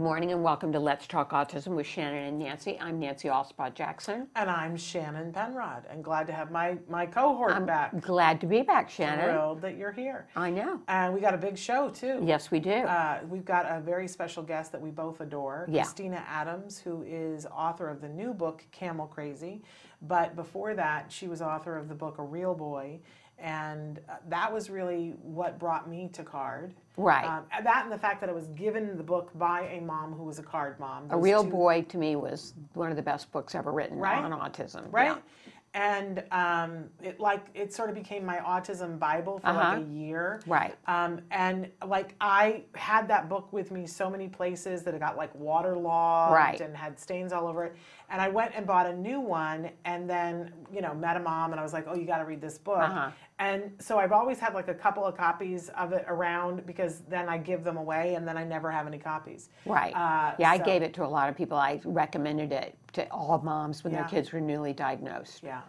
Good morning and welcome to Let's Talk Autism with Shannon and Nancy. I'm Nancy Alspaugh Jackson. And I'm Shannon Penrod, and glad to have my, my cohort I'm back. glad to be back, Shannon. Thrilled that you're here. I know. And we got a big show, too. Yes, we do. Uh, we've got a very special guest that we both adore, Yeah. Christina Adams, who is author of the new book, Camel Crazy. But before that, she was author of the book A Real Boy. And uh, that was really what brought me to CARD. Right. Um, and that and the fact that I was given the book by a mom who was a CARD mom. a Real two- Boy to me was one of the best books ever written Right. on autism. right? Yeah. And um, it like it sort of became my autism bible for Uh-huh. like a year. Right. Um, and like I had that book with me so many places that it got like waterlogged Right. and had stains all over it. And I went and bought a new one, and then you know met a mom, and I was like, oh, you got to read this book. Uh-huh. And so I've always had like a couple of copies of it around because then I give them away, and then I never have any copies. Right. Uh, yeah, I gave it to a lot of people. I recommended it to all moms when Yeah. their kids were newly diagnosed. Yeah.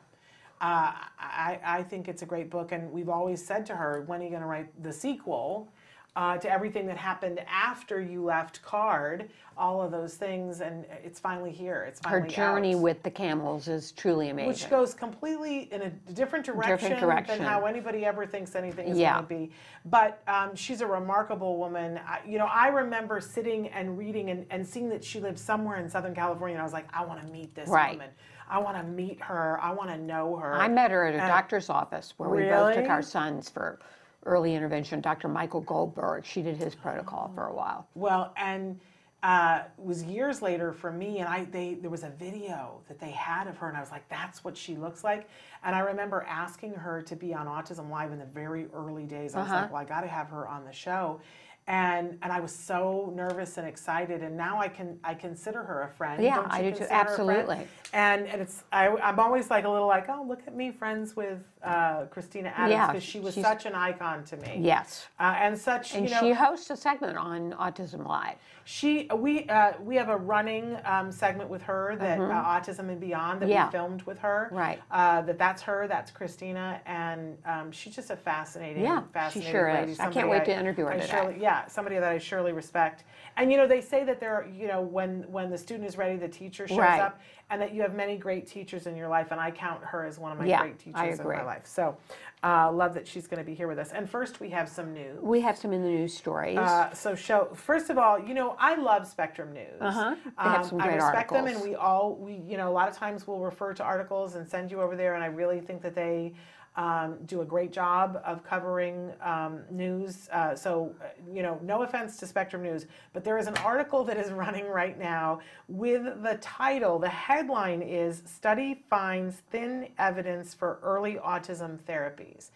Uh, I, I think it's a great book, and we've always said to her, when are you going to write the sequel uh, to everything that happened after you left Card, all of those things, and it's finally here. It's finally Her journey out. with the camels is truly amazing. Which goes completely in a different direction, direction. than how anybody ever thinks anything is Yeah. going to be. But um, she's a remarkable woman. I, you know, I remember sitting and reading and, and seeing that she lived somewhere in Southern California, and I was like, I want to meet this Right. woman. I want to meet her. I want to know her. I met her at a And- doctor's office where we both took our sons for early intervention. Dr. Michael Goldberg, she did his protocol for a while. Well, and uh, it was years later for me, and I they there was a video that they had of her, and I was like, "That's what she looks like." And I remember asking her to be on Autism Live in the very early days. I was Uh-huh. like, "Well, I got to have her on the show." And, and I was so nervous and excited, and now I can I consider her a friend. Yeah, I do too. consider her a friend? Absolutely. And and it's I, I'm always like a little like oh look at me friends with uh, Christina Adams Yeah, because she was such an icon to me. Yes. uh, and such And you know she hosts a segment on Autism Live. She we uh, we have a running um, segment with her that uh, autism and beyond that Mm-hmm. Yeah. we filmed with her. Right. Uh, that that's her. That's Christina, and um, she's just a fascinating, Yeah, she fascinating sure lady. is. I can't wait to interview her I today. surely- yeah, somebody that I surely respect. And you know, they say that there, you know, when when the student is ready, the teacher shows Right. up, and that you have many great teachers in your life. And I count her as one of my Yeah, great teachers in my life. So, uh, love that she's going to be here with us. And first, we have some news. We have some in the news stories. Uh, so show first of all, you know, I love Spectrum News. Uh-huh. They have some I great respect them, and we all we you know a lot of times we'll refer to articles and send you over there, and I really think that they. Um, do a great job of covering um, news. Uh, so, uh, you know, no offense to Spectrum News, but there is an article that is running right now with the title. The headline is Study Finds Thin Evidence for Early Autism Therapies.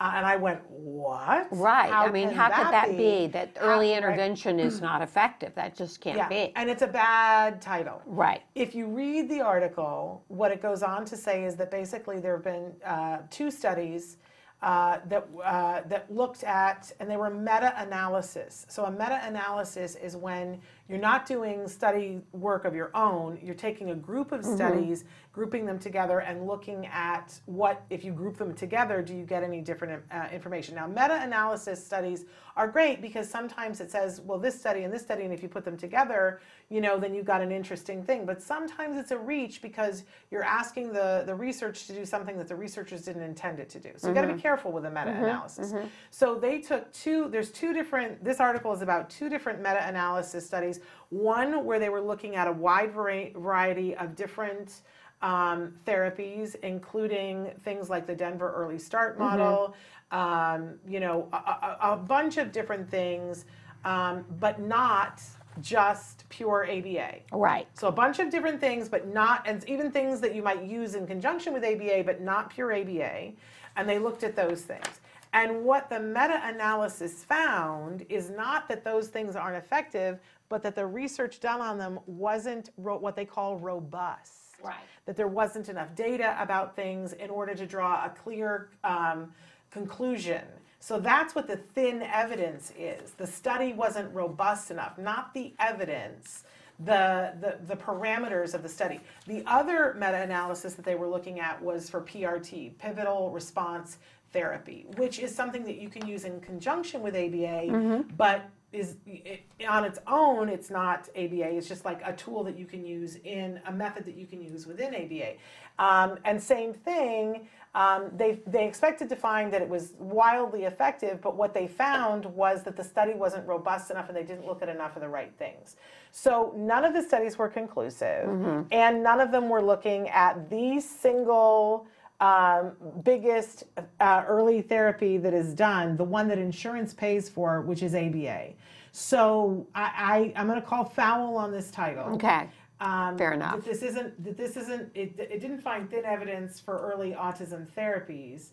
Uh, and I went, What? right. I mean, how could that be, that early How- right. intervention is not effective? That just can't Yeah, be. and it's a bad title. Right. If you read the article, what it goes on to say is that basically there have been uh, two studies uh, that uh, that looked at, and they were meta-analysis. So a meta-analysis is when you're not doing study work of your own. You're taking a group of mm-hmm. studies, grouping them together, and looking at what, if you group them together, do you get any different uh, information? Now, meta-analysis studies are great because sometimes it says, well, this study and this study, and if you put them together, you know, then you've got an interesting thing. But sometimes it's a reach because you're asking the, the research to do something that the researchers didn't intend it to do. So you've got to be mm-hmm. careful with a mm-hmm. meta analysis. So they took two, there's two different, this article is about two different meta analysis studies. One where they were looking at a wide variety of different um, therapies, including things like the Denver Early Start model, um, you know, a, a, a bunch of different things, um, but not just pure ABA. Right. So a bunch of different things, but not, and even things that you might use in conjunction with ABA, but not pure ABA. And they looked at those things. And what the meta analysis found is not that those things aren't effective, but that the research done on them wasn't ro- what they call robust. Right. That there wasn't enough data about things in order to draw a clear um, conclusion. So that's what the thin evidence is. The study wasn't robust enough, not the evidence, the, the, the parameters of the study. The other meta analysis that they were looking at was for PRT, pivotal response therapy, which is something that you can use in conjunction with ABA, but is it, on its own, it's not ABA. It's just like a tool that you can use in a method that you can use within ABA. Um, and same thing, um, they, they expected to find that it was wildly effective, but what they found was that the study wasn't robust enough and they didn't look at enough of the right things. So none of the studies were conclusive, and none of them were looking at the single um, biggest uh, early therapy that is done, the one that insurance pays for, which is ABA. So I, I I'm going to call foul on this title. Okay. Um, Fair enough. That this isn't that this isn't it, it didn't find thin evidence for early autism therapies.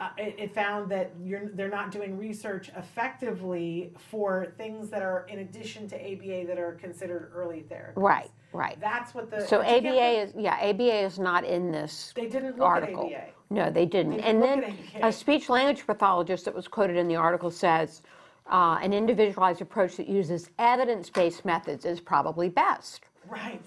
Uh, it, it found that you're they're not doing research effectively for things that are in addition to ABA that are considered early therapies. Right. Right. That's what the So but you can't ABA is yeah ABA is not in this They didn't look article. at ABA. No, they didn't. didn't and look then at ABA. a speech language pathologist that was quoted in the article says uh, an individualized approach that uses evidence based methods is probably best. Right.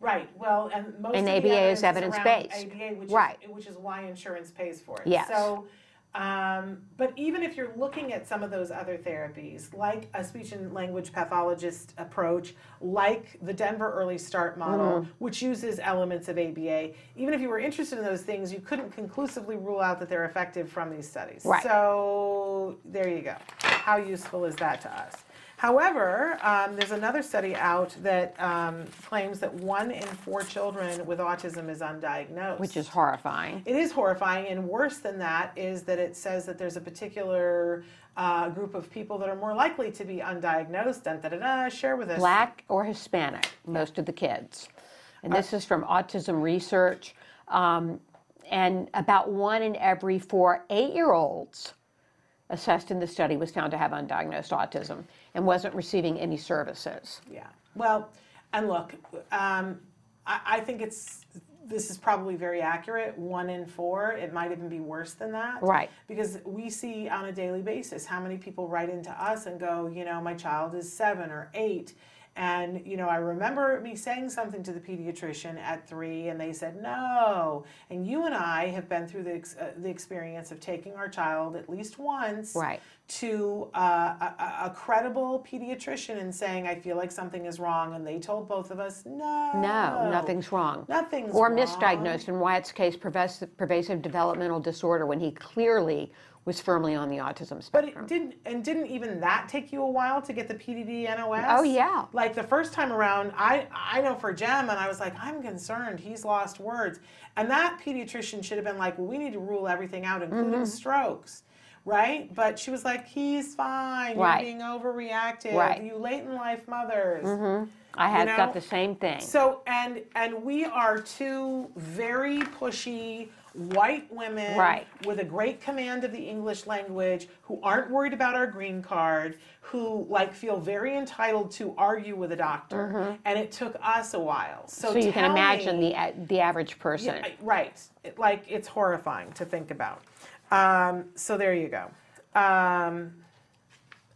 Right. Well, and most And of ABA is evidence around evidence-based. ABA, which Right. is which is why insurance pays for it. Yes. So, um, but even if you're looking at some of those other therapies, like a speech and language pathologist approach, like the Denver Early Start model, Mm-hmm. which uses elements of ABA, even if you were interested in those things, you couldn't conclusively rule out that they're effective from these studies. Right. So there you go. How useful is that to us? However, um, there's another study out that um, claims that one in four children with autism is undiagnosed. Which is horrifying. It is horrifying, and worse than that is that it says that there's a particular uh, group of people that are more likely to be undiagnosed. Dun, da, da, da, share with us. Black or Hispanic, most of the kids. And this is from Autism Research. Um, and about one in every four eight year olds assessed in the study was found to have undiagnosed autism and wasn't receiving any services. Yeah. Well, and look, um, I, I think it's this is probably very accurate. One in four. It might even be worse than that. Right. Because we see on a daily basis how many people write into us and go, you know, my child is seven or eight. And, you know, I remember me saying something to the pediatrician at three, and they said no. And you and I have been through the, ex- uh, the experience of taking our child at least once Right. to uh, a, a- a credible pediatrician and saying, I feel like something is wrong. And they told both of us, no. No, nothing's wrong. Nothing's Or wrong. misdiagnosed in Wyatt's case, pervasive, pervasive developmental disorder when he clearly was firmly on the autism spectrum. But it didn't, and didn't even that take you a while to get the PDD NOS? Oh, yeah. Like the first time around, I I know for Jem, and I was like, I'm concerned. He's lost words, and that pediatrician should have been like, well, we need to rule everything out, including Mm-hmm. strokes. Right, but she was like, "He's fine. Right. You're being overreactive. Right. You late in life mothers." Mm-hmm. I had you got the same thing. So and and we are two very pushy white women Right. with a great command of the English language who aren't worried about our green card, who like feel very entitled to argue with a doctor. And it took us a while. So, Mm-hmm. so you can imagine me- the the average person. I- right. It, like it's horrifying to think about. Um, so there you go. Um,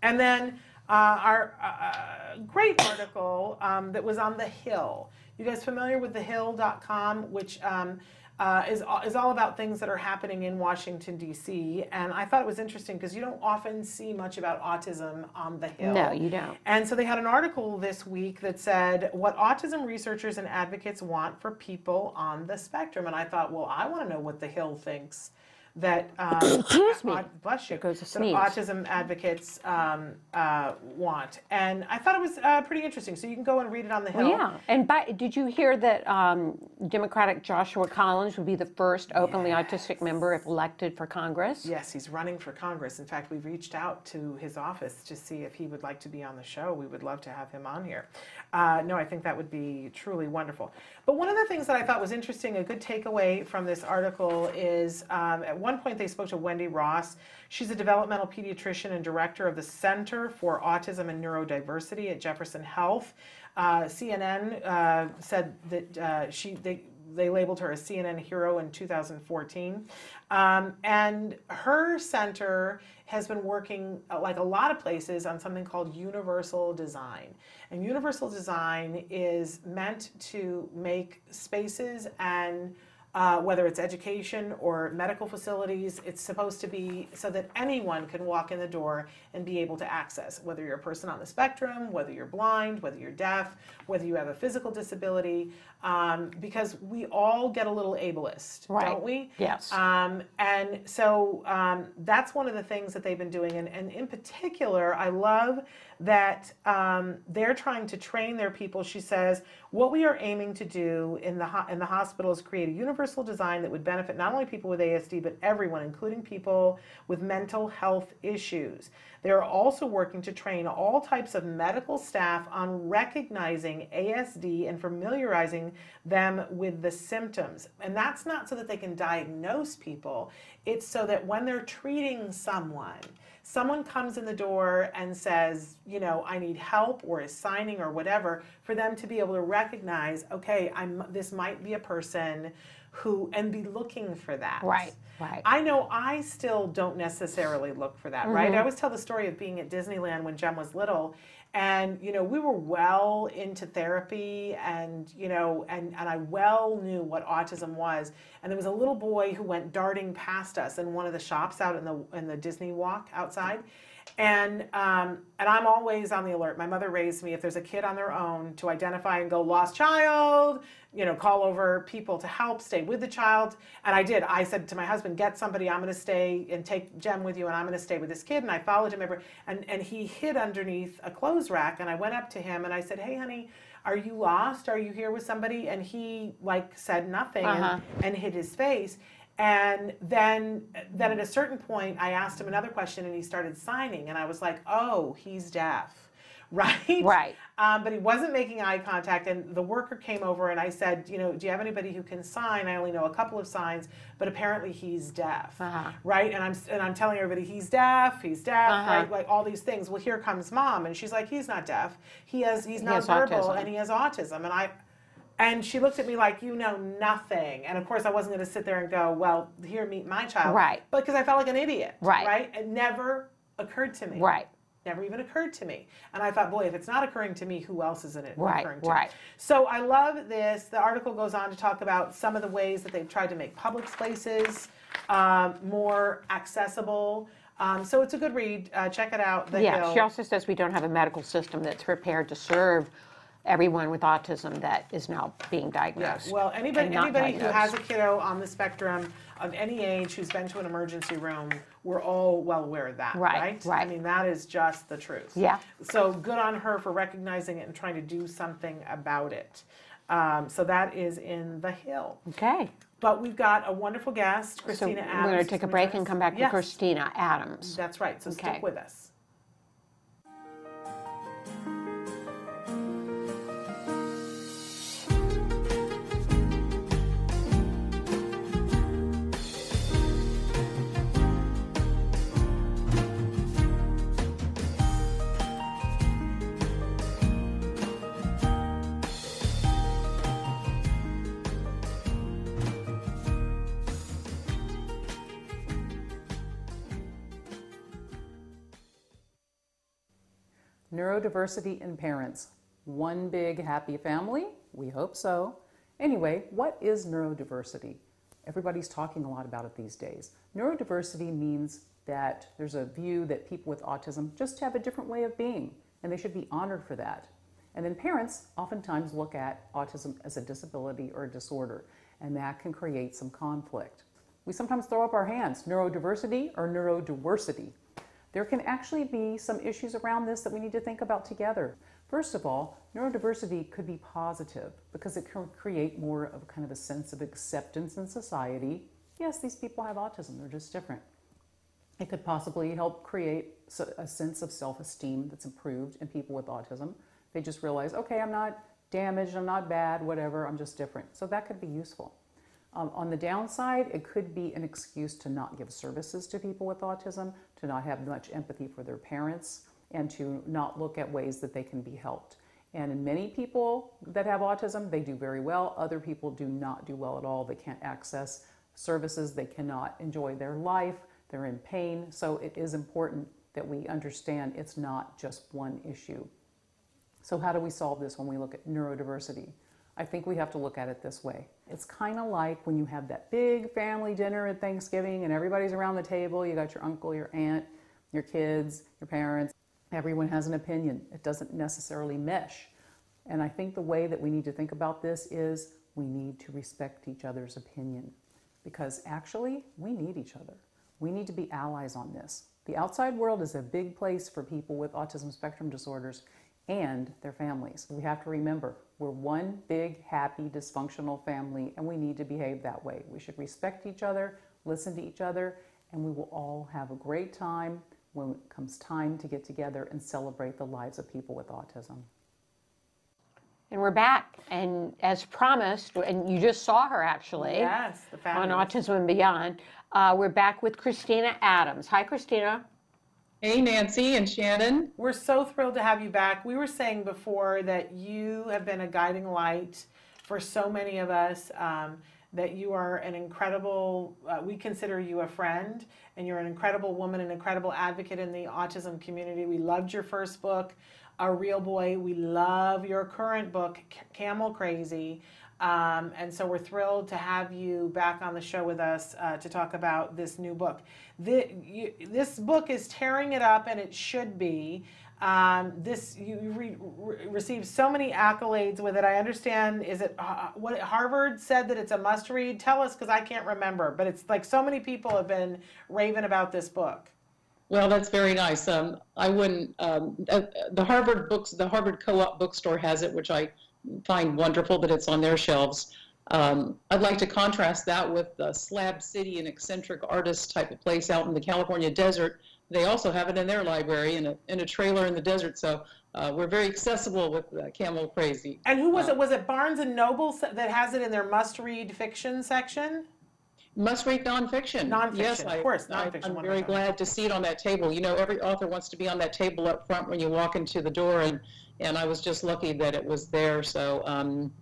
and then uh, our uh, great article um, that was on The Hill. You guys familiar with TheHill.com, which um, uh, is is all about things that are happening in Washington D.C. And I thought it was interesting because you don't often see much about autism on the Hill. No, you don't. And so they had an article this week that said what autism researchers and advocates want for people on the spectrum. And I thought, well, I want to know what the Hill thinks that um, Excuse me. au- bless you, goes that autism advocates um, uh, want. And I thought it was uh, pretty interesting. So you can go and read it on the Hill. Yeah, and by, did you hear that um, Democratic Joshua Collins would be the first openly autistic member if elected for Congress? Yes, he's running for Congress. In fact, we've reached out to his office to see if he would like to be on the show. We would love to have him on here. Uh, no, I think that would be truly wonderful. But one of the things that I thought was interesting, a good takeaway from this article is um, at one point they spoke to Wendy Ross. She's a developmental pediatrician and director of the Center for Autism and Neurodiversity at Jefferson Health. Uh, CNN uh, said that uh, she they they labeled her a CNN hero in 2014. Um, and her center has been working, uh, like a lot of places, on something called universal design. And universal design is meant to make spaces and uh, whether it's education or medical facilities, it's supposed to be so that anyone can walk in the door and be able to access, whether you're a person on the spectrum, whether you're blind, whether you're deaf, whether you have a physical disability, um, because we all get a little ableist, Right. don't we? Yes. Um, and so um, that's one of the things that they've been doing. And, and in particular, I love that um, they're trying to train their people. She says, what we are aiming to do in the, ho- in the hospital is create a universal design that would benefit not only people with ASD, but everyone, including people with mental health issues. They're also working to train all types of medical staff on recognizing ASD and familiarizing them with the symptoms. And that's not so that they can diagnose people, it's so that when they're treating someone, someone comes in the door and says, you know, I need help or is signing or whatever, for them to be able to recognize, okay, I'm this might be a person who and be looking for that. Right, right. I know I still don't necessarily look for that, right? Mm-hmm. I always tell the story of being at Disneyland when Jem was little. And, you know, we were well into therapy and, you know, and, and I well knew what autism was. And there was a little boy who went darting past us in one of the shops out in the in the Disney walk outside. And um, and I'm always on the alert. My mother raised me if there's a kid on their own to identify and go lost child, you know, call over people to help, stay with the child. And I did. I said to my husband, get somebody. I'm going to stay and take Jem with you, and I'm going to stay with this kid. And I followed him everywhere. And and he hid underneath a clothes rack. And I went up to him and I said, Hey, honey. Are you lost? Are you here with somebody? And he like said nothing Uh-huh. and, and hid his face. And then, then at a certain point, I asked him another question, and he started signing, and I was like, "Oh, he's deaf." right? Right. Um, but he wasn't making eye contact, and the worker came over, and I said, you know, do you have anybody who can sign? I only know a couple of signs, but apparently he's deaf, Uh-huh. right? And I'm and I'm telling everybody he's deaf, he's deaf, Uh-huh. right? Like all these things. Well, here comes mom, and she's like, he's not deaf. He has he's not has verbal, autism. and he has autism, and I. And she looked at me like, you know nothing. And of course, I wasn't going to sit there and go, well, here, meet my child. Right. But because I felt like an idiot. Right. Right. It never occurred to me Right. never even occurred to me. And I thought, boy, if it's not occurring to me, who else isn't it Right, occurring to? right. So I love this. The article goes on to talk about some of the ways that they've tried to make public spaces um, more accessible. Um, so it's a good read. Uh, check it out. Yeah, Hill. she also says we don't have a medical system that's prepared to serve everyone with autism that is now being Yeah, diagnosed. well, anybody, anybody who has a kiddo on the spectrum of any age who's been to an emergency room, we're all well aware of that, Right, right? I mean, that is just the truth. Yeah. So good on her for recognizing it and trying to do something about it. Um, so that is in the Hill. Okay, But we've got a wonderful guest, Christina so Christina we're going to take a break and come back to Christina Adams. That's right. So Okay. stick with us. Neurodiversity in parents. One big happy family? We hope so. Anyway, what is neurodiversity? Everybody's talking a lot about it these days. Neurodiversity means that there's a view that people with autism just have a different way of being, and they should be honored for that. And then parents oftentimes look at autism as a disability or a disorder, and that can create some conflict. We sometimes throw up our hands neurodiversity or neurodiversity. There can actually be some issues around this that we need to think about together. First of all, neurodiversity could be positive because it can create more of kind of a sense of acceptance in society. Yes, these people have autism, they're just different. It could possibly help create a sense of self esteem that's improved in people with autism. They just realize, okay, I'm not damaged, I'm not bad, whatever, I'm just different. So that could be useful. Um, on the downside, it could be an excuse to not give services to people with autism, to not have much empathy for their parents, and to not look at ways that they can be helped. And in many people that have autism, they do very well. Other people do not do well at all. They can't access services, they cannot enjoy their life, they're in pain. So it is important that we understand it's not just one issue. So, how do we solve this when we look at neurodiversity? I think we have to look at it this way. It's kind of like when you have that big family dinner at Thanksgiving and everybody's around the table. You got your uncle, your aunt, your kids, your parents. Everyone has an opinion. It doesn't necessarily mesh. And I think the way that we need to think about this is we need to respect each other's opinion because actually we need each other. We need to be allies on this. The outside world is a big place for people with autism spectrum disorders and their families. We have to remember we're one big, happy, dysfunctional family, and we need to behave that way. We should respect each other, listen to each other, and we will all have a great time when it comes time to get together and celebrate the lives of people with autism. And we're back, and as promised, and you just saw her actually. Yes, the on Autism and Beyond. Uh, we're back with Christina Adams. Hi, Christina. Hey, Nancy and Shannon. We're so thrilled to have you back. We were saying before that you have been a guiding light for so many of us, um, that you are an incredible, uh, we consider you a friend, and you're an incredible woman, an incredible advocate in the autism community. We loved your first book, A Real Boy. We love your current book, Camel Crazy. Um, and so we're thrilled to have you back on the show with us uh, to talk about this new book. The, you, this book is tearing it up, and it should be. Um, this you re, re, received so many accolades with it. I understand. Is it uh, what Harvard said that it's a must read? Tell us because I can't remember. But it's like so many people have been raving about this book. Well, that's very nice. Um, I wouldn't. Um, uh, the Harvard books, the Harvard Co-op bookstore has it, which I find wonderful that it's on their shelves. Um, I'd like to contrast that with the Slab City, an eccentric artist type of place out in the California desert. They also have it in their library in a, in a trailer in the desert. So uh, we're very accessible with uh, Camel Crazy. And who was uh, it? Was it Barnes and Noble that has it in their must-read fiction section? Must-read nonfiction. Nonfiction, yes, of course, nonfiction. I, am very glad to see it on that table. You know, every author wants to be on that table up front when you walk into the door, and and I was just lucky that it was there. So, um,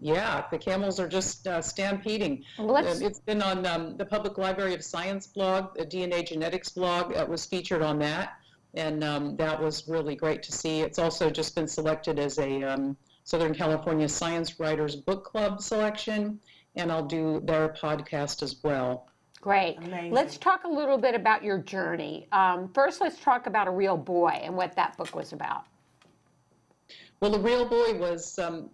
yeah, the camels are just uh, stampeding. Well, it's been on um, the Public Library of Science blog, the DNA genetics blog. It was featured on that, and um, that was really great to see. It's also just been selected as a um, Southern California Science Writers Book Club selection, and I'll do their podcast as well. Great. Amazing. Let's talk a little bit about your journey. Um, first, let's talk about A Real Boy and what that book was about. Well, The Real Boy was, um,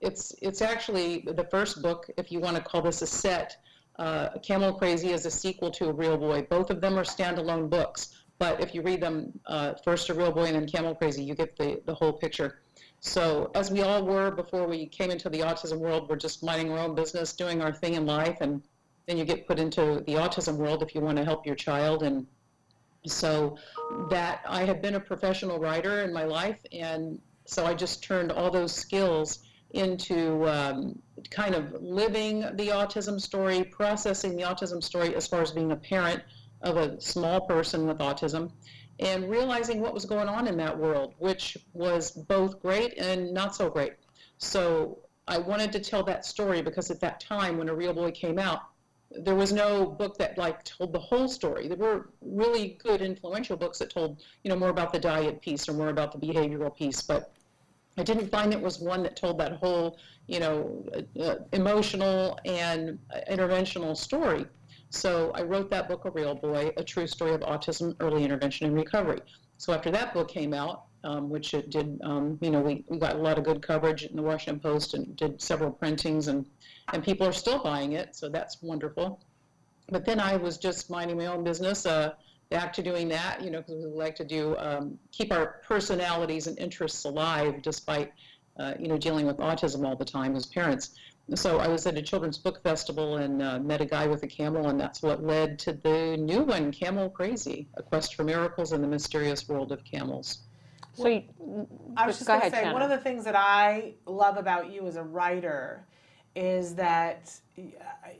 it's, it's actually the first book, if you want to call this a set. Uh, Camel Crazy is a sequel to A Real Boy. Both of them are standalone books, but if you read them, uh, first A Real Boy and then Camel Crazy, you get the, the whole picture. So as we all were before we came into the autism world, we're just minding our own business, doing our thing in life, and then you get put into the autism world if you want to help your child and so that I have been a professional writer in my life and so I just turned all those skills into um, kind of living the autism story, processing the autism story as far as being a parent of a small person with autism, and realizing what was going on in that world, which was both great and not so great. So I wanted to tell that story because at that time when A Real Boy came out, there was no book that like told the whole story. There were really good influential books that told, you know, more about the diet piece or more about the behavioral piece, but I didn't find it was one that told that whole, you know, uh, uh, emotional and interventional story. So I wrote that book, A Real Boy, A True Story of Autism, Early Intervention and Recovery. So after that book came out, um, which it did, um, you know, we, we got a lot of good coverage in the Washington Post and did several printings, and, and people are still buying it, so that's wonderful. But then I was just minding my own business, uh, back to doing that, you know, because we like to do, um, keep our personalities and interests alive despite, uh, you know, dealing with autism all the time as parents. So I was at a children's book festival and uh, met a guy with a camel, and that's what led to the new one, Camel Crazy, A Quest for Miracles in the Mysterious World of Camels. So you, I was just go going to ahead, say, one of the things that I love about you as a writer is that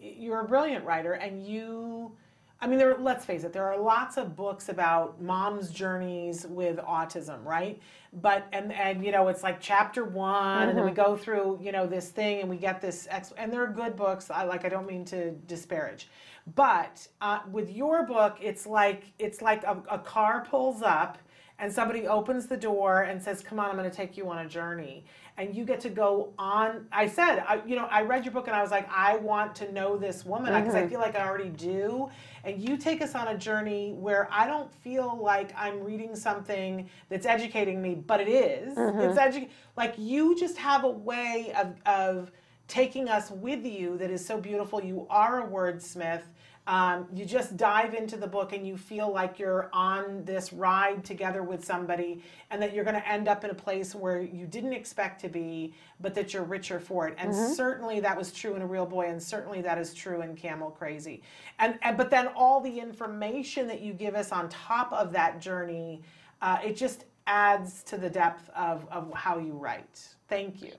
you're a brilliant writer and you, I mean, there, let's face it, there are lots of books about moms' journeys with autism, right? But, and, and you know, it's like chapter one, and then we go through, you know, this thing and we get this, ex- and they're good books. I like, I don't mean to disparage. But uh, with your book, it's like, it's like a, a car pulls up and somebody opens the door and says, "Come on, I'm going to take you on a journey." And you get to go on. I said, I, you know, I read your book and I was like, I want to know this woman because I mm-hmm. feel like I already do. And you take us on a journey where I don't feel like I'm reading something that's educating me, but it is. Mm-hmm. It's edu- like you just have a way of of taking us with you that is so beautiful. You are a wordsmith. Um, you just dive into the book and you feel like you're on this ride together with somebody and that you're going to end up in a place where you didn't expect to be, but that you're richer for it. And certainly that was true in A Real Boy, and certainly that is true in Camel Crazy. And, and but then all the information that you give us on top of that journey, uh, it just adds to the depth of, of how you write. Thank you.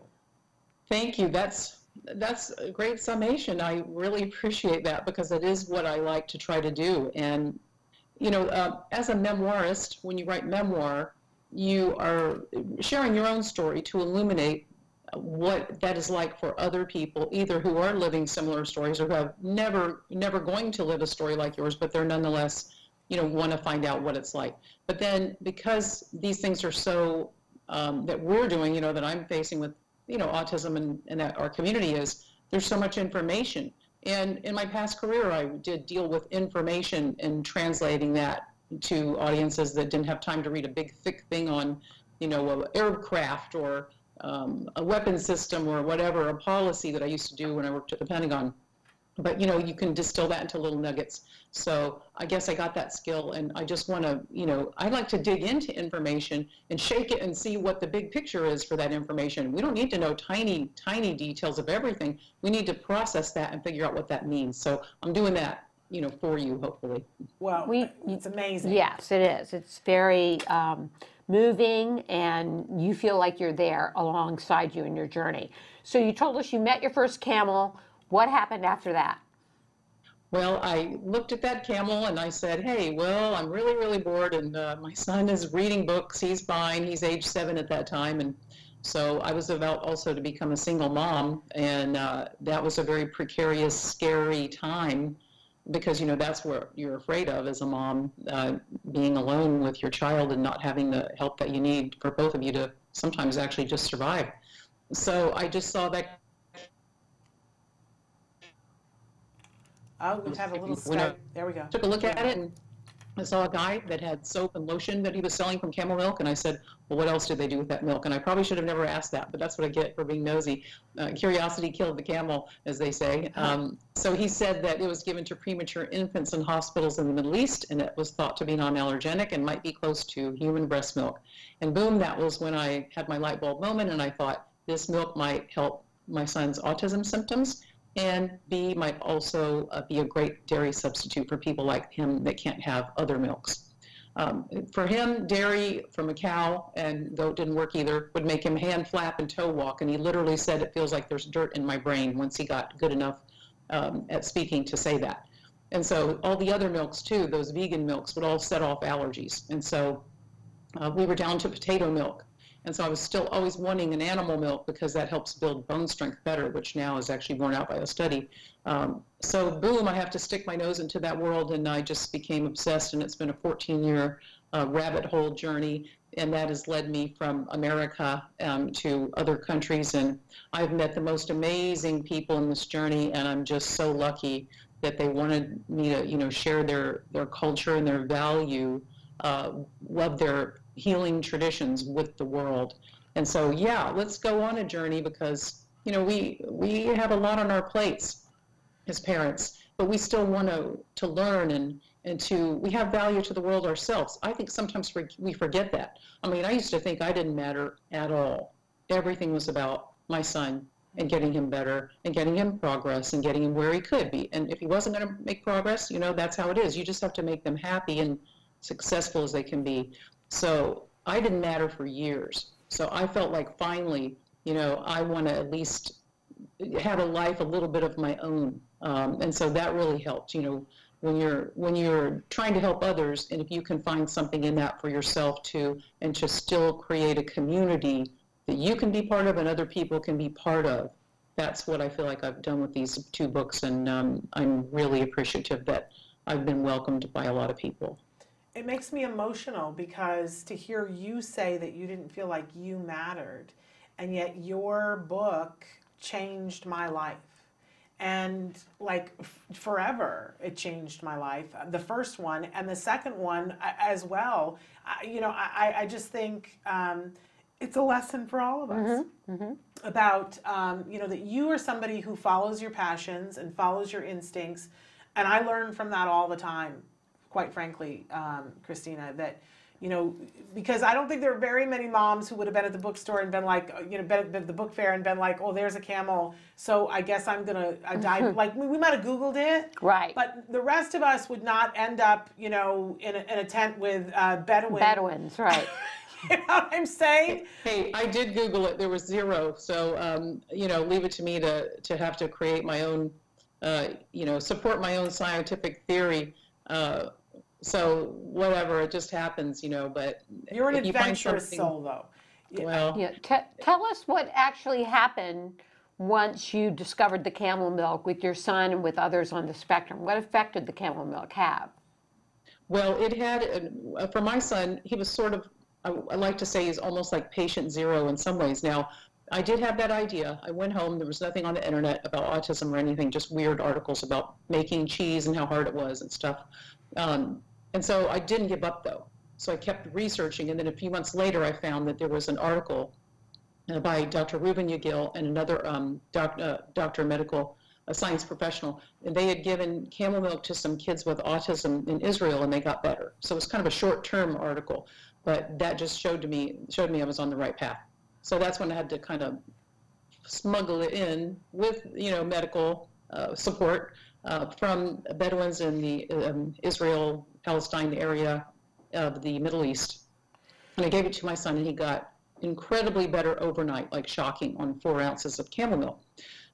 Thank you. That's that's a great summation. I really appreciate that because it is what I like to try to do. And you know, uh, as a memoirist, when you write memoir, you are sharing your own story to illuminate what that is like for other people, either who are living similar stories or who have never never going to live a story like yours, but they're nonetheless, you know, want to find out what it's like. But then because these things are so um, that we're doing, you know, that I'm facing with, you know, autism and, and our community is, there's so much information. And in my past career, I did deal with information and translating that to audiences that didn't have time to read a big, thick thing on, you know, a aircraft or um, a weapon system or whatever, a policy that I used to do when I worked at the Pentagon. But you know, you can distill that into little nuggets. So I guess I got that skill, and I just want to, you know, I like to dig into information and shake it and see what the big picture is for that information. We don't need to know tiny, tiny details of everything. We need to process that and figure out what that means. So I'm doing that, you know, for you, hopefully. Well, We- it's amazing. Yes, it is. It's very um, moving, and you feel like you're there alongside you in your journey. So you told us you met your first camel. What happened after that? Well, I looked at that camel and I said, hey, well, I'm really, really bored, and uh, my son is reading books. He's fine. He's age seven at that time. And so I was about also to become a single mom, and uh, that was a very precarious, scary time because, you know, that's what you're afraid of as a mom, uh, being alone with your child and not having the help that you need for both of you to sometimes actually just survive. So I just saw that Oh, we have a little I-. There we go. took a look at it and I saw a guy that had soap and lotion that he was selling from camel milk, and I said, "Well, what else did they do with that milk?" And I probably should have never asked that, but that's what I get for being nosy. Uh, curiosity killed the camel, as they say. Um, so he said that it was given to premature infants in hospitals in the Middle East, and it was thought to be non-allergenic and might be close to human breast milk. And boom, that was when I had my light bulb moment, and I thought this milk might help my son's autism symptoms and B might also uh, be a great dairy substitute for people like him that can't have other milks. Um, for him, dairy from a cow and goat didn't work either. Would make him hand flap and toe walk, and he literally said it feels like there's dirt in my brain once he got good enough um, at speaking to say that. And so all the other milks too, those vegan milks, would all set off allergies. And so uh, we were down to potato milk. And so I was still always wanting an animal milk because that helps build bone strength better, which now is actually borne out by a study. Um, so boom, I have to stick my nose into that world, and I just became obsessed. And it's been a 14-year uh, rabbit hole journey and that has led me from America um, to other countries. And I've met the most amazing people in this journey, and I'm just so lucky that they wanted me to, you know, share their their culture and their value, uh, love their healing traditions with the world. And so, yeah, let's go on a journey because you know we we have a lot on our plates as parents, but we still want to to learn and and to we have value to the world ourselves. I think sometimes we forget that. I mean, I used to think I didn't matter at all. Everything was about my son and getting him better and getting him progress and getting him where he could be. And if he wasn't going to make progress, you know, that's how it is. You just have to make them happy and successful as they can be. So I didn't matter for years. So I felt like finally, you know, I want to at least have a life a little bit of my own. Um, and so that really helped, you know, when you're when you're trying to help others and if you can find something in that for yourself too and to still create a community that you can be part of and other people can be part of that's what i feel like i've done with these two books and um, i'm really appreciative that i've been welcomed by a lot of people it makes me emotional because to hear you say that you didn't feel like you mattered and yet your book changed my life. And like f- forever it changed my life the first one and the second one as well. I, you know i, I just think um, it's a lesson for all of us. Mm-hmm, mm-hmm. about um, you know that you are somebody who follows your passions and follows your instincts and i learn from that all the time quite frankly um, christina that you know, because I don't think there are very many moms who would have been at the bookstore and been like, you know, been at the book fair and been like, oh, there's a camel, so I guess I'm gonna I dive. like we, we might have Googled it, right? But the rest of us would not end up, you know, in a, in a tent with uh, Bedouins. Bedouins, right? you know what I'm saying? Hey, I did Google it. There was zero, so um, you know, leave it to me to to have to create my own, uh, you know, support my own scientific theory. Uh, so whatever, it just happens, you know. But you're an adventurous soul, though. Well, yeah. T- tell us what actually happened once you discovered the camel milk with your son and with others on the spectrum. What effect did the camel milk have? Well, it had uh, for my son. He was sort of I, I like to say he's almost like patient zero in some ways. Now, I did have that idea. I went home. There was nothing on the internet about autism or anything, just weird articles about making cheese and how hard it was and stuff. Um, and so I didn't give up though. So I kept researching, and then a few months later, I found that there was an article uh, by Dr. Reuven Yagil and another um, doc, uh, doctor, medical a science professional, and they had given camel milk to some kids with autism in Israel, and they got better. So it was kind of a short-term article, but that just showed to me showed me I was on the right path. So that's when I had to kind of smuggle it in with you know medical uh, support uh, from Bedouins in the um, Israel Palestine area of the Middle East. And I gave it to my son, and he got incredibly better overnight, like shocking, on four ounces of camel milk.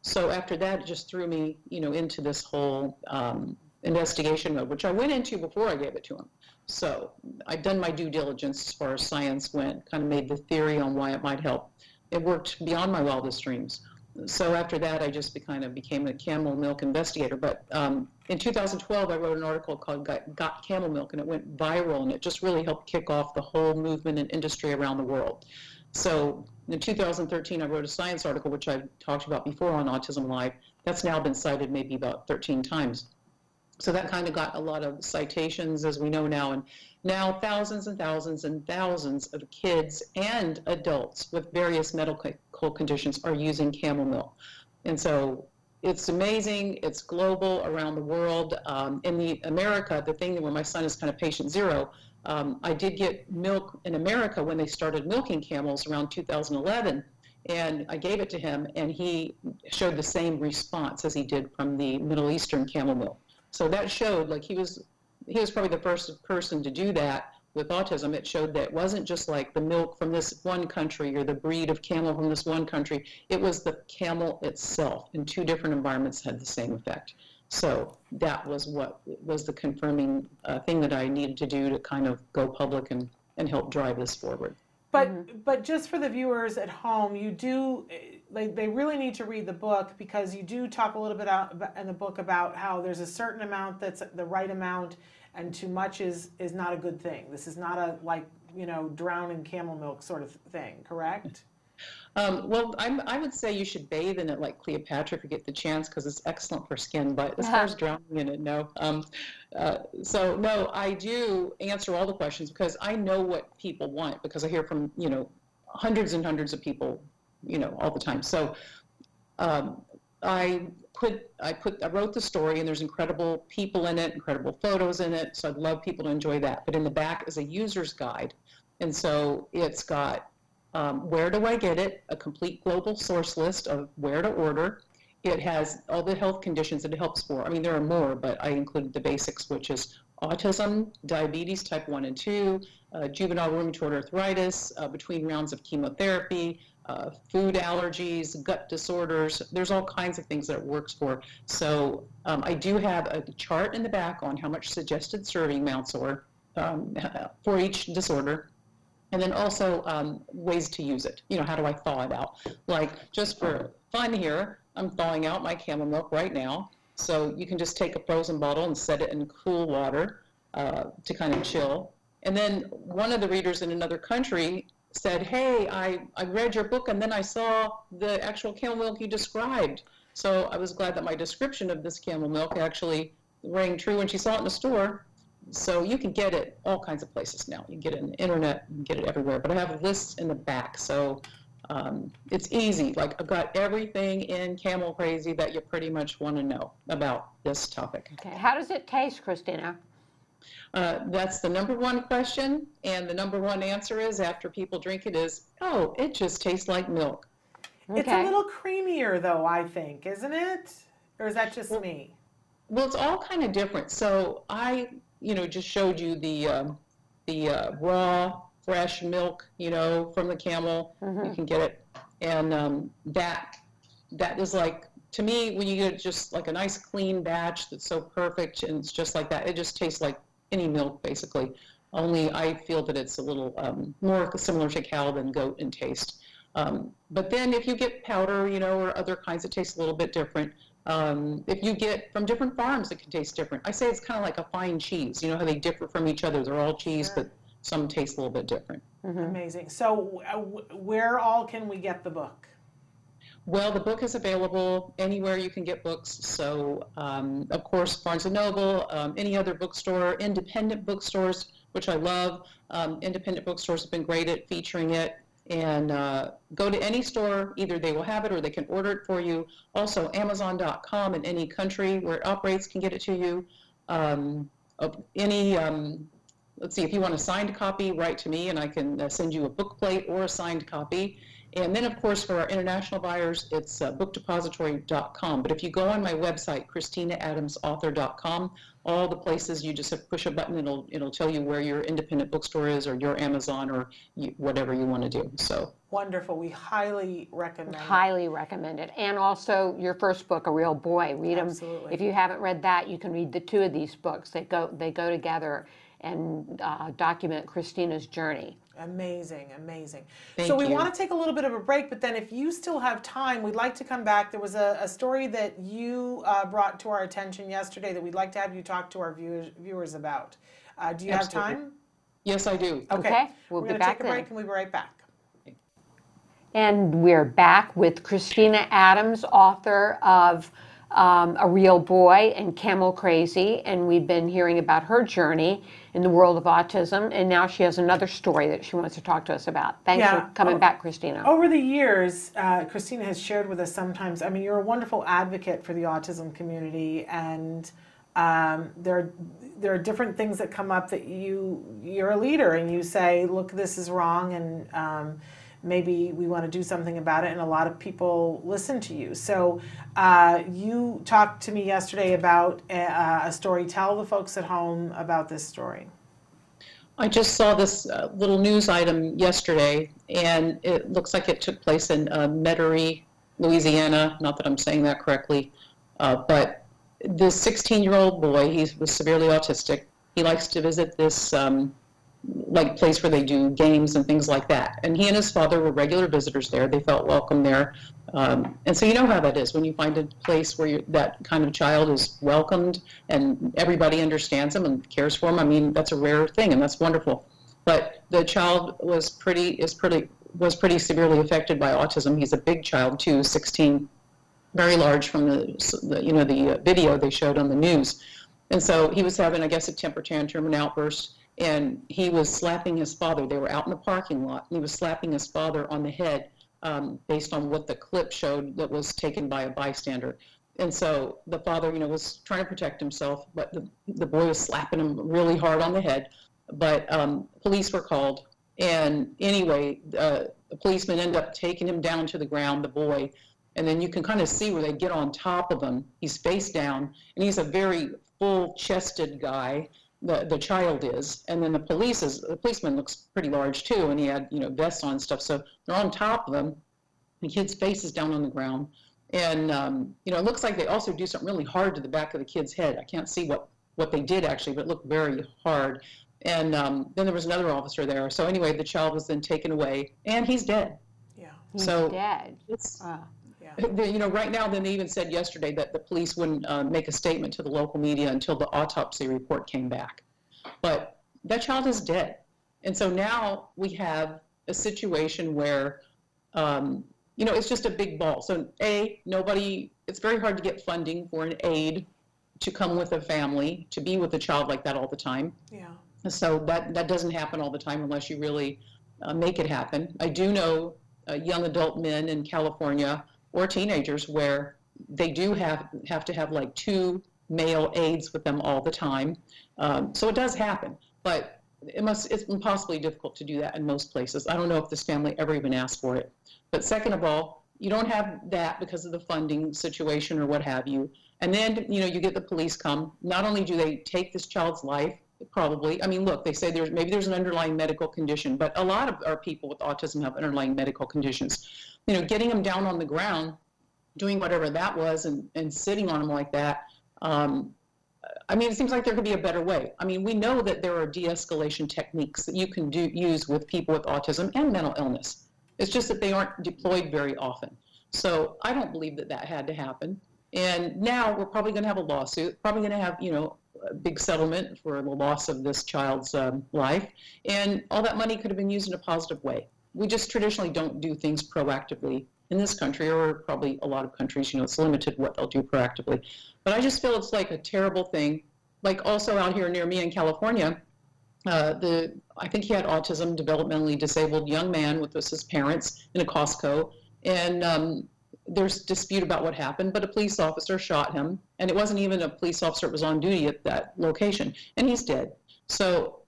So after that, it just threw me, you know, into this whole um, investigation mode, which I went into before I gave it to him. So I'd done my due diligence as far as science went, kind of made the theory on why it might help. It worked beyond my wildest dreams so after that, I just kind of became a camel milk investigator. But um, in 2012, I wrote an article called Got, Got, Camel Milk, and it went viral, and it just really helped kick off the whole movement and industry around the world. So in 2013, I wrote a science article, which I've talked about before on Autism Live. That's now been cited maybe about 13 times. So that kind of got a lot of citations, as we know now. And now thousands and thousands and thousands of kids and adults with various medical conditions are using camel milk. And so it's amazing. It's global around the world. Um, in the America, the thing where my son is kind of patient zero, um, I did get milk in America when they started milking camels around 2011. And I gave it to him, and he showed the same response as he did from the Middle Eastern camel milk. So that showed like he was he was probably the first person to do that with autism. It showed that it wasn't just like the milk from this one country or the breed of camel from this one country. It was the camel itself in two different environments had the same effect. So that was what was the confirming uh, thing that I needed to do to kind of go public and, and help drive this forward. But mm-hmm. but just for the viewers at home, you do they, they really need to read the book because you do talk a little bit out in the book about how there's a certain amount that's the right amount and too much is is not a good thing. This is not a like you know, drown in camel milk sort of thing, correct? Um, well, I'm, I would say you should bathe in it like Cleopatra if you get the chance because it's excellent for skin. But as far as drowning in it, no. Um, uh, so no, I do answer all the questions because I know what people want because I hear from you know hundreds and hundreds of people, you know, all the time. So um, I put I put I wrote the story and there's incredible people in it, incredible photos in it. So I'd love people to enjoy that. But in the back is a user's guide, and so it's got um, where do I get it, a complete global source list of where to order. It has all the health conditions it helps for. I mean, there are more, but I included the basics, which is autism, diabetes type 1 and 2, uh, juvenile rheumatoid arthritis, uh, between rounds of chemotherapy, uh, food allergies, gut disorders. There's all kinds of things that it works for. So um, I do have a chart in the back on how much suggested serving amounts are um, for each disorder. And then also um, ways to use it. You know, how do I thaw it out? Like just for fun here, I'm thawing out my camel milk right now. So you can just take a frozen bottle and set it in cool water uh, to kind of chill. And then one of the readers in another country said, hey, I, I read your book and then I saw the actual camel milk you described. So I was glad that my description of this camel milk actually rang true when she saw it in the store. So you can get it all kinds of places now. You can get it on the internet, you can get it everywhere. But I have lists in the back, so um, it's easy. Like I've got everything in Camel Crazy that you pretty much want to know about this topic. Okay. How does it taste, Christina? Uh, that's the number one question, and the number one answer is after people drink it is, oh, it just tastes like milk. It's a little creamier, though, I think, isn't it? Or is that just me? Well, it's all kind of different. So I, you know, just showed you the um, the uh, raw, fresh milk, you know, from the camel. You can get it, and um, that that is like to me when you get just like a nice clean batch that's so perfect and it's just like that. It just tastes like any milk basically. Only I feel that it's a little um, more similar to cow than goat in taste. Um, but then if you get powder, you know, or other kinds, it tastes a little bit different. Um, if you get from different farms, it can taste different. I say it's kind of like a fine cheese. You know how they differ from each other. They're all cheese, but some taste a little bit different. Amazing. So, uh, where all can we get the book? Well, the book is available anywhere you can get books. So, um, of course, Barnes and Noble, um, any other bookstore, independent bookstores, which I love. Um, independent bookstores have been great at featuring it. And uh, go to any store, either they will have it or they can order it for you. Also, Amazon.com in any country where it operates can get it to you. Um, any, um, let's see, if you want a signed copy, write to me and I can uh, send you a book plate or a signed copy. And then, of course, for our international buyers, it's uh, bookdepository.com. But if you go on my website, ChristinaAdamsAuthor.com, all the places you just have push a button, it'll it'll tell you where your independent bookstore is, or your Amazon, or you, whatever you want to do. So Wonderful. We highly recommend it. Highly recommend it. And also your first book, A Real Boy. Read them. If you haven't read that, you can read the two of these books. They go they go together and uh, document Christina's journey. Amazing, amazing. Thank so we you. want to take a little bit of a break, but then if you still have time, we'd like to come back. There was a, a story that you uh, brought to our attention yesterday that we'd like to have you talk to our viewers, viewers about. Uh, do you Absolutely. have time? yes, I do. Okay, we'll We're be going to back take a break then. and we'll be right back. And we're back with Christina Adams, author of um, A Real Boy and Camel Crazy. And we've been hearing about her journey in the world of autism. And now she has another story that she wants to talk to us about. Thanks Yeah. for coming back, Christina. Over the years, uh, Christina has shared with us sometimes. I mean, you're a wonderful advocate for the autism community, and um, there there are different things that come up that you you're a leader and you say, look, this is wrong, and um, maybe we want to do something about it. And a lot of people listen to you. So uh, you talked to me yesterday about a, a story. Tell the folks at home about this story. I just saw this uh, little news item yesterday, and it looks like it took place in uh, Metairie, Louisiana. Not that I'm saying that correctly, uh, but this 16-year-old boy, he was severely autistic. He likes to visit this um, like place where they do games and things like that. And he and his father were regular visitors there. They felt welcome there. Um, and so you know how that is when you find a place where that kind of child is welcomed and everybody understands them and cares for them. I mean, that's a rare thing and that's wonderful. But the child was pretty is pretty was pretty severely affected by autism. He's a big child too, 16, very large from the, the you know the video they showed on the news. And so he was having, I guess, a temper tantrum, an outburst, and he was slapping his father. They were out in the parking lot, and he was slapping his father on the head um, based on what the clip showed that was taken by a bystander. And so the father, you know, was trying to protect himself, but the, the boy was slapping him really hard on the head. But um, police were called, and anyway, uh, the policeman ended up taking him down to the ground, the boy, and then you can kind of see where they get on top of him. He's face down, and he's a very full-chested guy. The the child is, and then the police is the policeman looks pretty large too, and he had you know vests on and stuff. So they're on top of him. The kid's face is down on the ground, and um, you know it looks like they also do something really hard to the back of the kid's head. I can't see what what they did actually, but it looked very hard. And um, then there was another officer there. So anyway, the child was then taken away, and he's dead. Yeah. He's So- dead. It's Wow. The- You know, right now, then they even said yesterday that the police wouldn't uh, make a statement to the local media until the autopsy report came back. But that child is dead. And so now we have a situation where, um, you know, it's just a big ball. So, A, nobody, it's very hard to get funding for an aide to come with a family, to be with a child like that all the time. Yeah. So that, that doesn't happen all the time unless you really uh, make it happen. I do know uh, young adult men in California or teenagers where they do have, have to have like two male aides with them all the time. Um, so it does happen, but it must, it's impossibly difficult to do that in most places. I don't know if this family ever even asked for it. But second of all, you don't have that because of the funding situation or what have you. And then, you know, you get the police come. Not only do they take this child's life, probably. I mean, look, they say there's maybe there's an underlying medical condition, but a lot of our people with autism have underlying medical conditions. You know, getting them down on the ground, doing whatever that was, and, and sitting on them like that. Um, I mean, it seems like there could be a better way. I mean, we know that there are de-escalation techniques that you can do use with people with autism and mental illness. It's just that they aren't deployed very often. So I don't believe that that had to happen. And now we're probably going to have a lawsuit, probably going to have, you know, big settlement for the loss of this child's um, life. And all that money could have been used in a positive way. We just traditionally don't do things proactively in this country, or probably a lot of countries, you know, it's limited what they'll do proactively. But I just feel it's like a terrible thing. Like also out here near me in California, uh, the I think he had autism, developmentally disabled young man with his parents in a Costco, and um, there's dispute about what happened, but a police officer shot him, and it wasn't even a police officer that was on duty at that location, and he's dead. So,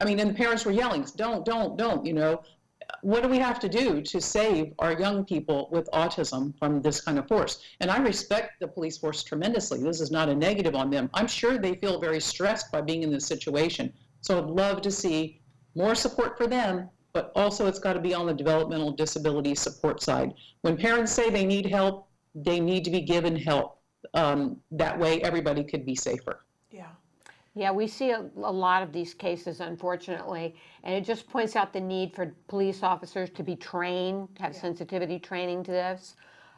I mean, and the parents were yelling, "Don't, don't, don't!" You know, what do we have to do to save our young people with autism from this kind of force? And I respect the police force tremendously. This is not a negative on them. I'm sure they feel very stressed by being in this situation. So I'd love to see more support for them, but also it's got to be on the developmental disability support side. When parents say they need help, they need to be given help. Um, that way, everybody could be safer. Yeah. Yeah, we see a, a lot of these cases, unfortunately, and it just points out the need for police officers to be trained, have sensitivity training to this,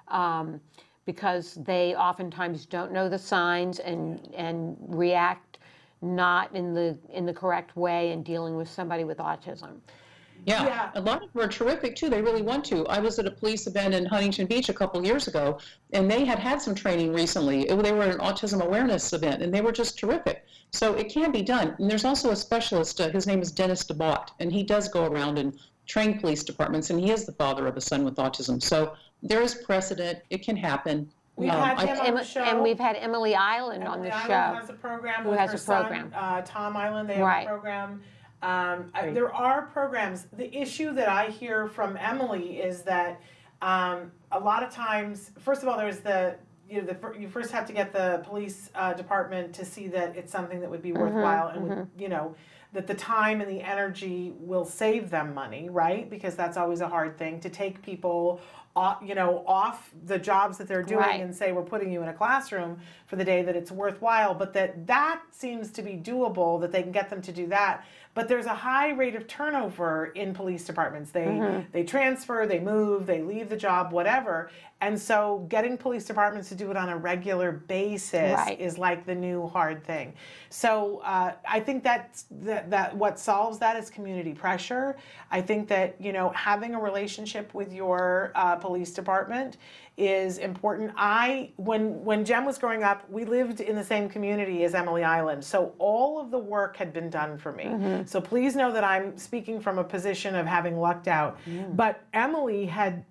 um, because they oftentimes don't know the signs and and react not in the in the correct way in dealing with somebody with autism. Yeah. Yeah. a lot of them are terrific too. They really want to. I was at a police event in Huntington Beach a couple years ago, and they had had some training recently. It- they were at an autism awareness event, and they were just terrific. So it can be done. And there's also a specialist. Uh, his name is Dennis Debbaudt, and he does go around and train police departments, and he is the father of a son with autism. So there is precedent. It can happen. We've Um, had I- him on And, the show. and we've had Emily Iland on the Island show. has a program who with has her a son, program. uh, Tom Iland. They have Right. a program. Um, Great. there are programs. The issue that I hear from Emily is that um, a lot of times, first of all, there's the you know the you first have to get the police uh, department to see that it's something that would be worthwhile and would you know that the time and the energy will save them money, right? Because that's always a hard thing to take people uh, you know, off the jobs that they're doing Right. and say we're putting you in a classroom for the day that it's worthwhile, but that that seems to be doable that they can get them to do that. But there's a high rate of turnover in police departments. They Mm-hmm. they transfer, they move, they leave the job, whatever. And so getting police departments to do it on a regular basis Right. is like the new hard thing. So uh, I think that's that, that what solves that is community pressure. I think that you know having a relationship with your uh, police department is important. I when when Jem was growing up, we lived in the same community as Emily Iland, so all of the work had been done for me. So please know that I'm speaking from a position of having lucked out. But Emily had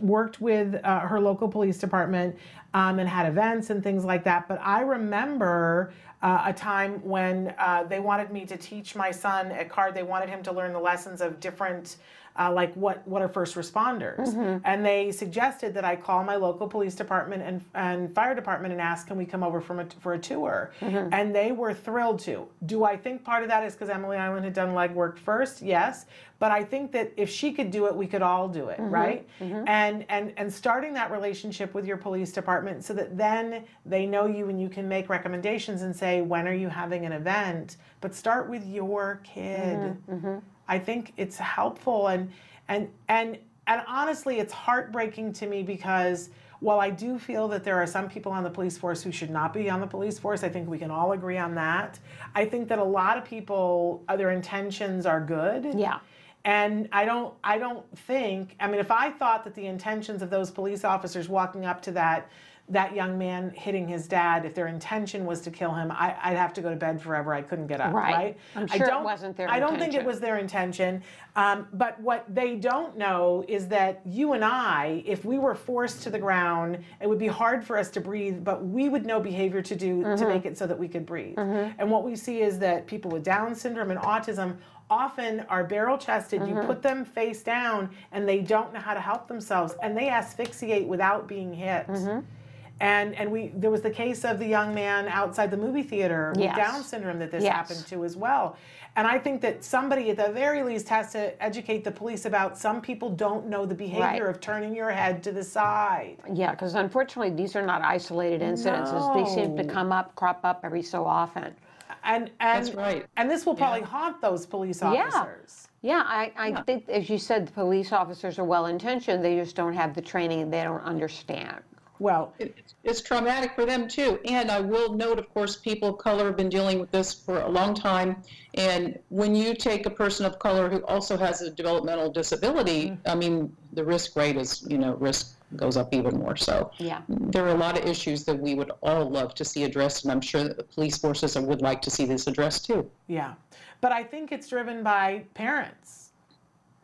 worked with uh, her local police department um, and had events and things like that. But I remember uh, a time when uh, they wanted me to teach my son at CARD. They wanted him to learn the lessons of different. Uh, like what what are first responders? Mm-hmm. And they suggested that i call my local police department and, and fire department and ask can we come over from a, for a tour? Mm-hmm. And they were thrilled to. Do i think part of that is because emily iland had done legwork first? Yes. But i think that if she could do it we could all do it mm-hmm. right? And and and starting that relationship with your police department so that then they know you and you can make recommendations and say when are you having an event but start with your kid mm-hmm, mm-hmm. I think it's helpful and and and and honestly it's heartbreaking to me because while I do feel that there are some people on the police force who should not be on the police force, I think we can all agree on that. I think that a lot of people their intentions are good. Yeah. And I don't I don't think I mean if I thought that the intentions of those police officers walking up to that that young man hitting his dad, if their intention was to kill him, I, I'd have to go to bed forever. I couldn't get up. Right. Right. I'm sure it don't- wasn't their I don't think it was their intention. Um, but what they don't know is that you and I, if we were forced to the ground, it would be hard for us to breathe, but we would know behavior to do Mm-hmm. to make it so that we could breathe. And what we see is that people with Down syndrome and autism often are barrel chested. Mm-hmm. You put them face down and they don't know how to help themselves and they asphyxiate without being hit. Mm-hmm. And and we there was the case of the young man outside the movie theater with Yes. Down syndrome that this Yes. happened to as well. And I think that somebody at the very least has to educate the police about some people don't know the behavior Right. of turning your head to the side. Yeah, because unfortunately, these are not isolated incidences. They seem to come up, crop up every so often. And and That's right. and this will probably haunt those police officers. Yeah, Yeah, I, I think, as you said, the police officers are well intentioned. They just don't have the training and they don't understand. Well, It- It's traumatic for them too. And I will note, of course, people of color have been dealing with this for a long time. And when you take a person of color who also has a developmental disability, mm-hmm. I mean, the risk rate is, you know, risk goes up even more. So Yeah. there are a lot of issues that we would all love to see addressed. And I'm sure that the police forces would like to see this addressed too. yeah. But I think it's driven by parents.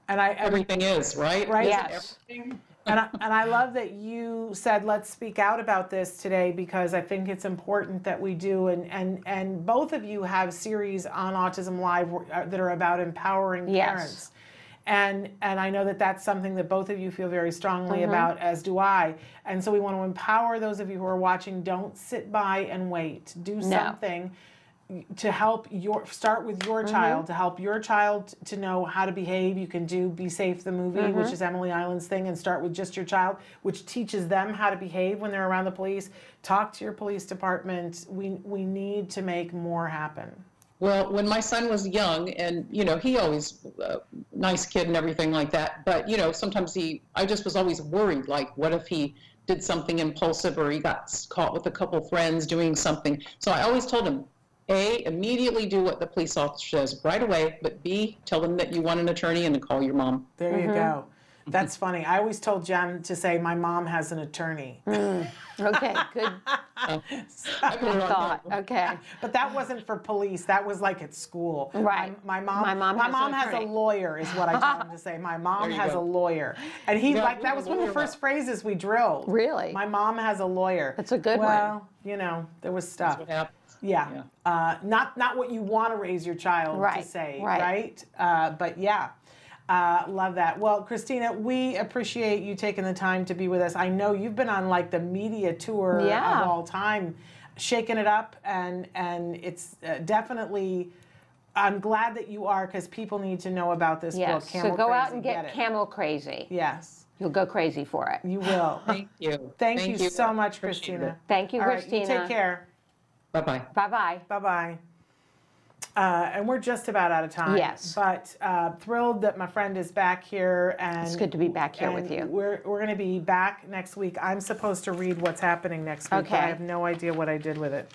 And I, I Everything is, right? Right. Yes. everything? And I, and I love that you said let's speak out about this today because I think it's important that we do and and and both of you have series on Autism Live uh, that are about empowering Yes. parents. And and I know that that's something that both of you feel very strongly about as do I. And so we want to empower those of you who are watching don't sit by and wait. Do something to help your start with your child to help your child to know how to behave you can do be safe the movie which is emily iland's thing and start with just your child which teaches them how to behave when they're around the police talk to your police department we we need to make more happen Well, when my son was young, and you know, he always uh, nice kid and everything like that. But you know, sometimes he, I just was always worried. Like, what if he did something impulsive, or he got caught with a couple friends doing something? So I always told him, a, immediately do what the police officer says right away. But B, tell them that you want an attorney and to call your mom. there you mm-hmm. go that's funny i always told Jen to say my mom has an attorney mm. Okay, good oh. I put it on thought. Okay. but that wasn't for police that was like at school Right. my, my mom My mom my has mom has a lawyer is what i told him to say my mom has go. a lawyer and he Yeah, like that was one of the first now. phrases we drilled Really? my mom has a lawyer That's a good one. well you know there was stuff What happens? Yeah, Yeah. Uh, not not what you want to raise your child Right, to say right. right, Uh, but yeah uh, love that. Well, Christina, we appreciate you taking the time to be with us. I know you've been on like the media tour Yeah. of all time, shaking it up, and and it's uh, definitely. I'm glad that you are because people need to know about this Yes. book. Camel so go out and get, it. Camel Crazy. Yes. You'll go crazy for it. You will. Thank you. Thank, you, so much, Appreciate Christina. Thank you, All right, Christina. you take care. Bye bye. Bye bye. Bye bye. Uh, and we're just about out of time. Yes. But uh, thrilled that my friend is back here, and It's good to be back here with you. We're we're going to be back next week. I'm supposed to read what's happening next week, but I have no idea what I did with it.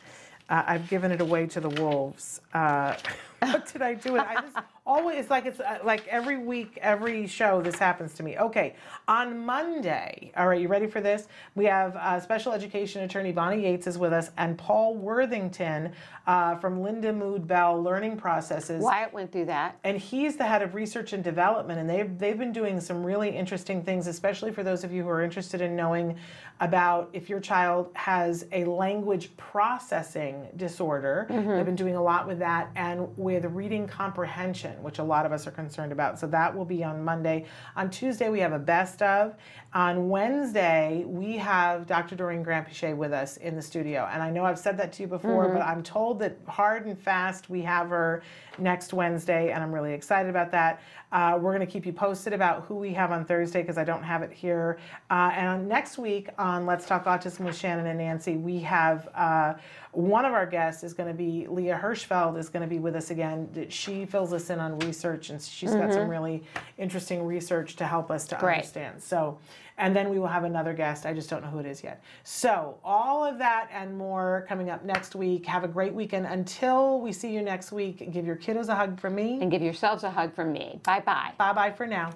Uh, I've given it away to the wolves. Uh, what did I do? with it? I just always it's like it's uh, like every week, every show, this happens to me. Okay, on Monday. All right, you ready for this? We have uh, special education attorney Bonnie Yates is with us, and Paul Worthington uh, from Lindamood-Bell Learning Processes Wyatt went through that. and he's the head of research and development and they've they've been doing some really interesting things especially for those of you who are interested in knowing about if your child has a language processing disorder they've been doing a lot with that and with reading comprehension which a lot of us are concerned about. So that will be on monday. On tuesday we have a best of. On wednesday we have dr doreen grant with us in the studio. And i know i've said that to you before mm-hmm. but i'm told that hard and fast we have her next Wednesday, and I'm really excited about that. Uh, we're going to keep you posted about who we have on Thursday because I don't have it here. Uh, and next week on Let's Talk Autism with Shannon and Nancy, we have uh, one of our guests is going to be Leah Hirschfeld is going to be with us again. She fills us in on research, and she's got some really interesting research to help us to Great. understand. So, and then we will have another guest. I just don't know who it is yet. So, all of that and more coming up next week. Have a great weekend. Until we see you next week, give your kiddos a hug from me. And give yourselves a hug from me. Bye bye. Bye bye for now.